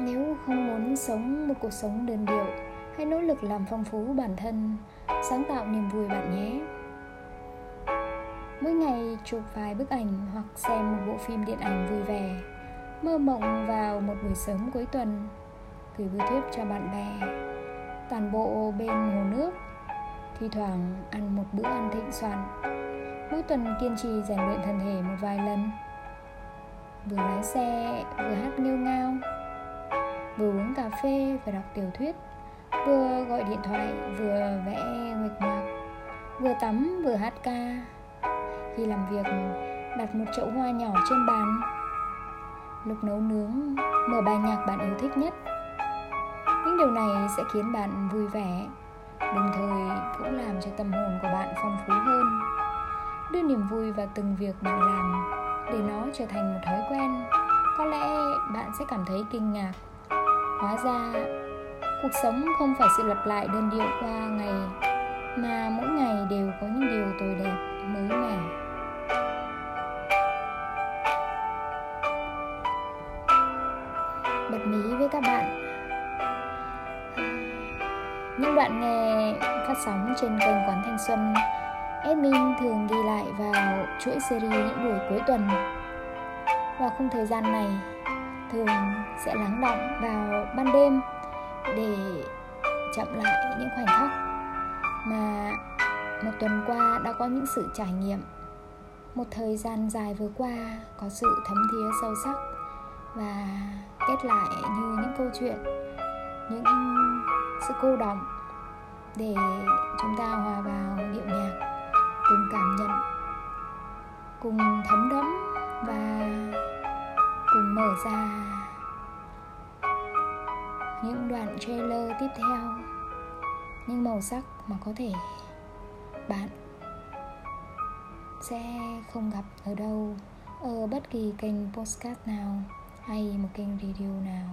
nếu không muốn sống một cuộc sống đơn điệu, hãy nỗ lực làm phong phú bản thân, sáng tạo niềm vui bạn nhé. Mỗi ngày chụp vài bức ảnh hoặc xem một bộ phim điện ảnh vui vẻ, mơ mộng vào một buổi sớm cuối tuần, gửi bưu thiếp cho bạn bè. Toàn bộ bên hồ nước, thi thoảng ăn một bữa ăn thịnh soạn. Mỗi tuần kiên trì rèn luyện thân thể một vài lần. Vừa lái xe, vừa hát nghe phê và đọc tiểu thuyết. Vừa gọi điện thoại, vừa vẽ nguệch ngoạc vừa tắm, vừa hát ca. Khi làm việc, đặt một chậu hoa nhỏ trên bàn. Lúc nấu nướng, mở bài nhạc bạn yêu thích nhất. Những điều này sẽ khiến bạn vui vẻ, đồng thời cũng làm cho tâm hồn của bạn phong phú hơn. Đưa niềm vui vào từng việc bạn làm, để nó trở thành một thói quen. Có lẽ bạn sẽ cảm thấy kinh ngạc hóa ra, cuộc sống không phải sự lặp lại đơn điệu qua ngày, mà mỗi ngày đều có những điều tồi đẹp, mới mẻ. Bật mí với các bạn. Những đoạn nghe phát sóng trên kênh quán thanh xuân, admin thường ghi lại vào chuỗi series những buổi cuối tuần. Và khung thời gian này thường sẽ lắng động vào ban đêm để chậm lại những khoảnh khắc mà một tuần qua đã có những sự trải nghiệm. Một thời gian dài vừa qua có sự thấm thía sâu sắc và kết lại như những câu chuyện, những sự cô động để chúng ta hòa vào điệu nhạc cùng cảm nhận, cùng thấm đẫm và mở ra những đoạn trailer tiếp theo. Những màu sắc mà có thể bạn sẽ không gặp ở đâu, ở bất kỳ kênh postcard nào hay một kênh radio nào.